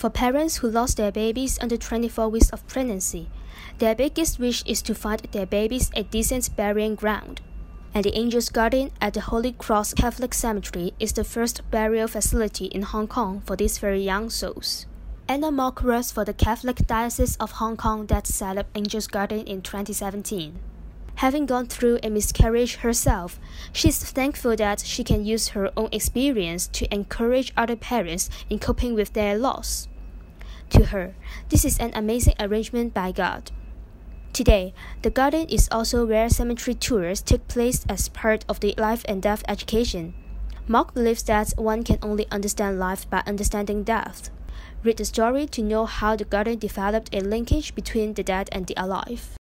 For parents who lost their babies under 24 weeks of pregnancy, their biggest wish is to find their babies a decent burying ground. And the Angel's Garden at the Holy Cross Catholic Cemetery is the first burial facility in Hong Kong for these very young souls. Anna works for the Catholic Diocese of Hong Kong that set up Angel's Garden in 2017. Having gone through a miscarriage herself, she is thankful that she can use her own experience to encourage other parents in coping with their loss. To her, this is an amazing arrangement by God. Today, the garden is also where cemetery tours take place as part of the life and death education. Mark believes that one can only understand life by understanding death. Read the story to know how the garden developed a linkage between the dead and the alive.